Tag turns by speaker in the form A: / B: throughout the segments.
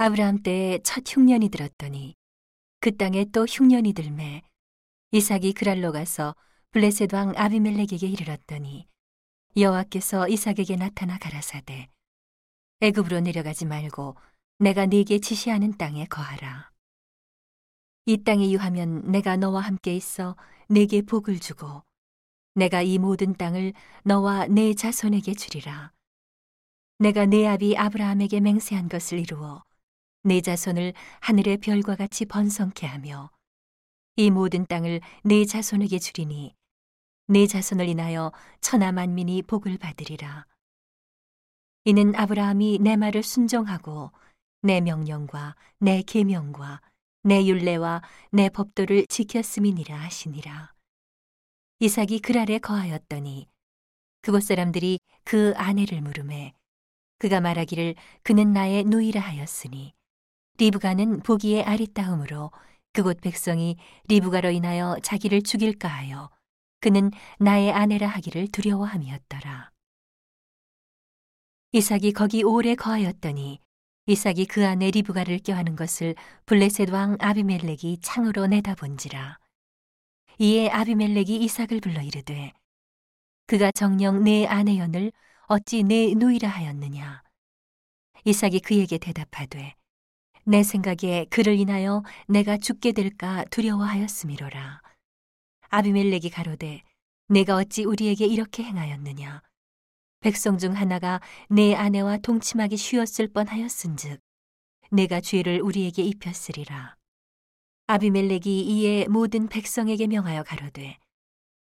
A: 아브라함 때에 첫 흉년이 들었더니 그 땅에 또 흉년이 들매 이삭이 그랄로 가서 블레셋 왕 아비멜렉에게 이르렀더니 여호와께서 이삭에게 나타나 가라사대 애굽으로 내려가지 말고 내가 네게 지시하는 땅에 거하라. 이 땅에 유하면 내가 너와 함께 있어 네게 복을 주고 내가 이 모든 땅을 너와 네 자손에게 주리라. 내가 네 아비 아브라함에게 맹세한 것을 이루어 네 자손을 하늘의 별과 같이 번성케 하며 이 모든 땅을 네 자손에게 주리니 네 자손을 인하여 천하 만민이 복을 받으리라. 이는 아브라함이 내 말을 순종하고 내 명령과 내 계명과 내 율례와 내 법도를 지켰음이니라 하시니라. 이삭이 그랄에 거하였더니 그곳 사람들이 그 아내를 물음에 그가 말하기를 그는 나의 누이라 하였으니 리브가는 보기에 아리따움으로 그곳 백성이 리브가로 인하여 자기를 죽일까 하여 그는 나의 아내라 하기를 두려워함이었더라. 이삭이 거기 오래 거하였더니 이삭이 그 안에 리브가를 껴하는 것을 블레셋 왕 아비멜렉이 창으로 내다본지라. 이에 아비멜렉이 이삭을 불러 이르되 그가 정령 내 아내연을 어찌 내 누이라 하였느냐. 이삭이 그에게 대답하되 내 생각에 그를 인하여 내가 죽게 될까 두려워하였음이로라. 아비멜렉이 가로되 내가 어찌 우리에게 이렇게 행하였느냐. 백성 중 하나가 내 아내와 동침하기 쉬웠을 뻔하였은즉 내가 죄를 우리에게 입혔으리라. 아비멜렉이 이에 모든 백성에게 명하여 가로되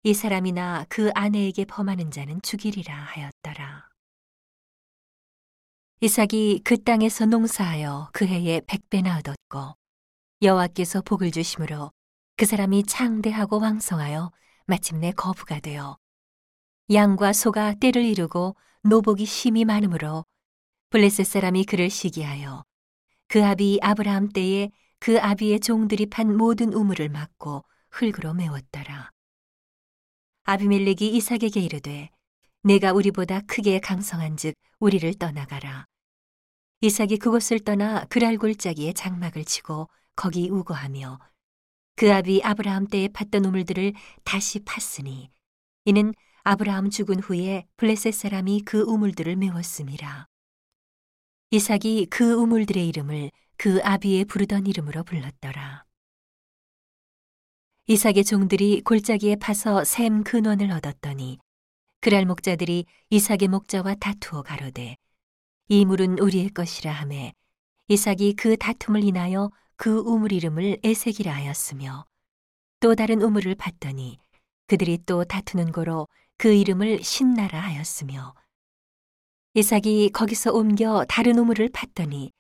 A: 이 사람이나 그 아내에게 범하는 자는 죽이리라 하였더라. 이삭이 그 땅에서 농사하여 그 해에 백배나 얻었고 여호와께서 복을 주심으로 그 사람이 창대하고 왕성하여 마침내 거부가 되어 양과 소가 때를 이루고 노복이 심이 많으므로 블레셋 사람이 그를 시기하여 그 아비 아브라함 때에 그 아비의 종들이 판 모든 우물을 막고 흙으로 메웠더라. 아비멜렉이 이삭에게 이르되 내가 우리보다 크게 강성한즉 우리를 떠나가라. 이삭이 그곳을 떠나 그랄 골짜기에 장막을 치고 거기 우거하며 그 아비 아브라함 때에 팠던 우물들을 다시 팠으니 이는 아브라함 죽은 후에 블레셋 사람이 그 우물들을 메웠음이라. 이삭이 그 우물들의 이름을 그 아비의 부르던 이름으로 불렀더라. 이삭의 종들이 골짜기에 파서 샘 근원을 얻었더니 그랄 목자들이 이삭의 목자와 다투어 가로되 이 물은 우리의 것이라 하매 이삭이 그 다툼을 인하여 그 우물 이름을 에색이라 하였으며 또 다른 우물을 봤더니 그들이 또 다투는 고로 그 이름을 신나라 하였으며 이삭이 거기서 옮겨 다른 우물을 봤더니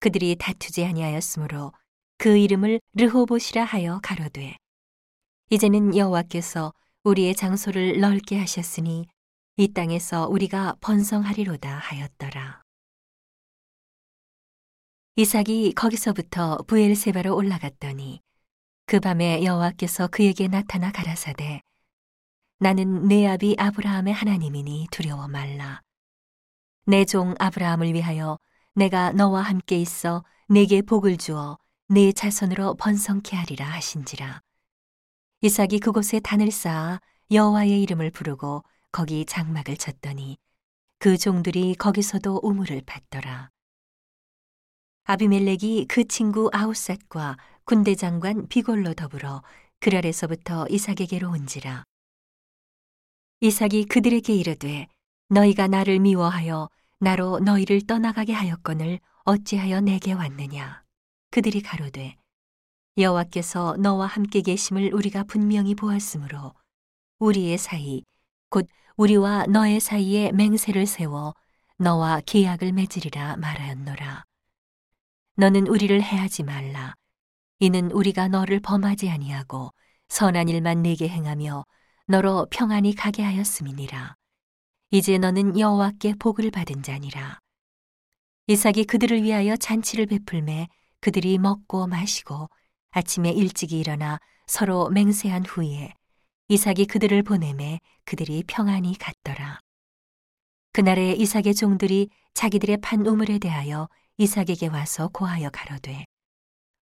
A: 그들이 다투지 아니하였으므로 그 이름을 르호봇이라 하여 가로되 이제는 여호와께서 우리의 장소를 넓게 하셨으니 이 땅에서 우리가 번성하리로다 하였더라. 이삭이 거기서부터 부엘세바로 올라갔더니 그 밤에 여호와께서 그에게 나타나 가라사대 나는 내 아비 아브라함의 하나님이니 두려워 말라 내 종 아브라함을 위하여 내가 너와 함께 있어 내게 복을 주어 내 자손으로 번성케 하리라 하신지라 이삭이 그곳에 단을 쌓아 여호와의 이름을 부르고 거기 장막을 쳤더니 그 종들이 거기서도 우물을 받더라. 아비멜렉이 그 친구 아우삿과 군대 장관 비골로 더불어 그랄에서부터 이삭에게로 온지라. 이삭이 그들에게 이르되 너희가 나를 미워하여 나로 너희를 떠나가게 하였거늘 어찌하여 내게 왔느냐. 그들이 가로되 여호와께서 너와 함께 계심을 우리가 분명히 보았으므로 우리의 사이 곧 우리와 너의 사이에 맹세를 세워 너와 계약을 맺으리라 말하였노라. 너는 우리를 해하지 말라. 이는 우리가 너를 범하지 아니하고 선한 일만 내게 행하며 너로 평안히 가게 하였음이니라. 이제 너는 여호와께 복을 받은 자니라. 이삭이 그들을 위하여 잔치를 베풀매 그들이 먹고 마시고 아침에 일찍이 일어나 서로 맹세한 후에 이삭이 그들을 보내매 그들이 평안히 갔더라. 그날에 이삭의 종들이 자기들의 판 우물에 대하여 이삭에게 와서 고하여 가로되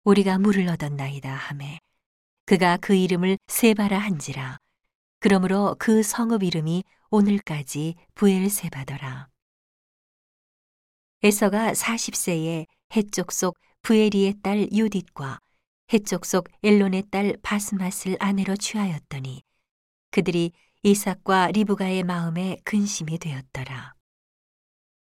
A: 우리가 물을 얻었나이다 하매 그가 그 이름을 세바라 한지라 그러므로 그 성읍 이름이 오늘까지 부엘세바더라 에서가 40세에 해쪽 속 부에리의 딸 유딧과 해쪽 속 엘론의 딸 바스맛을 아내로 취하였더니 그들이 이삭과 리브가의 마음에 근심이 되었더라.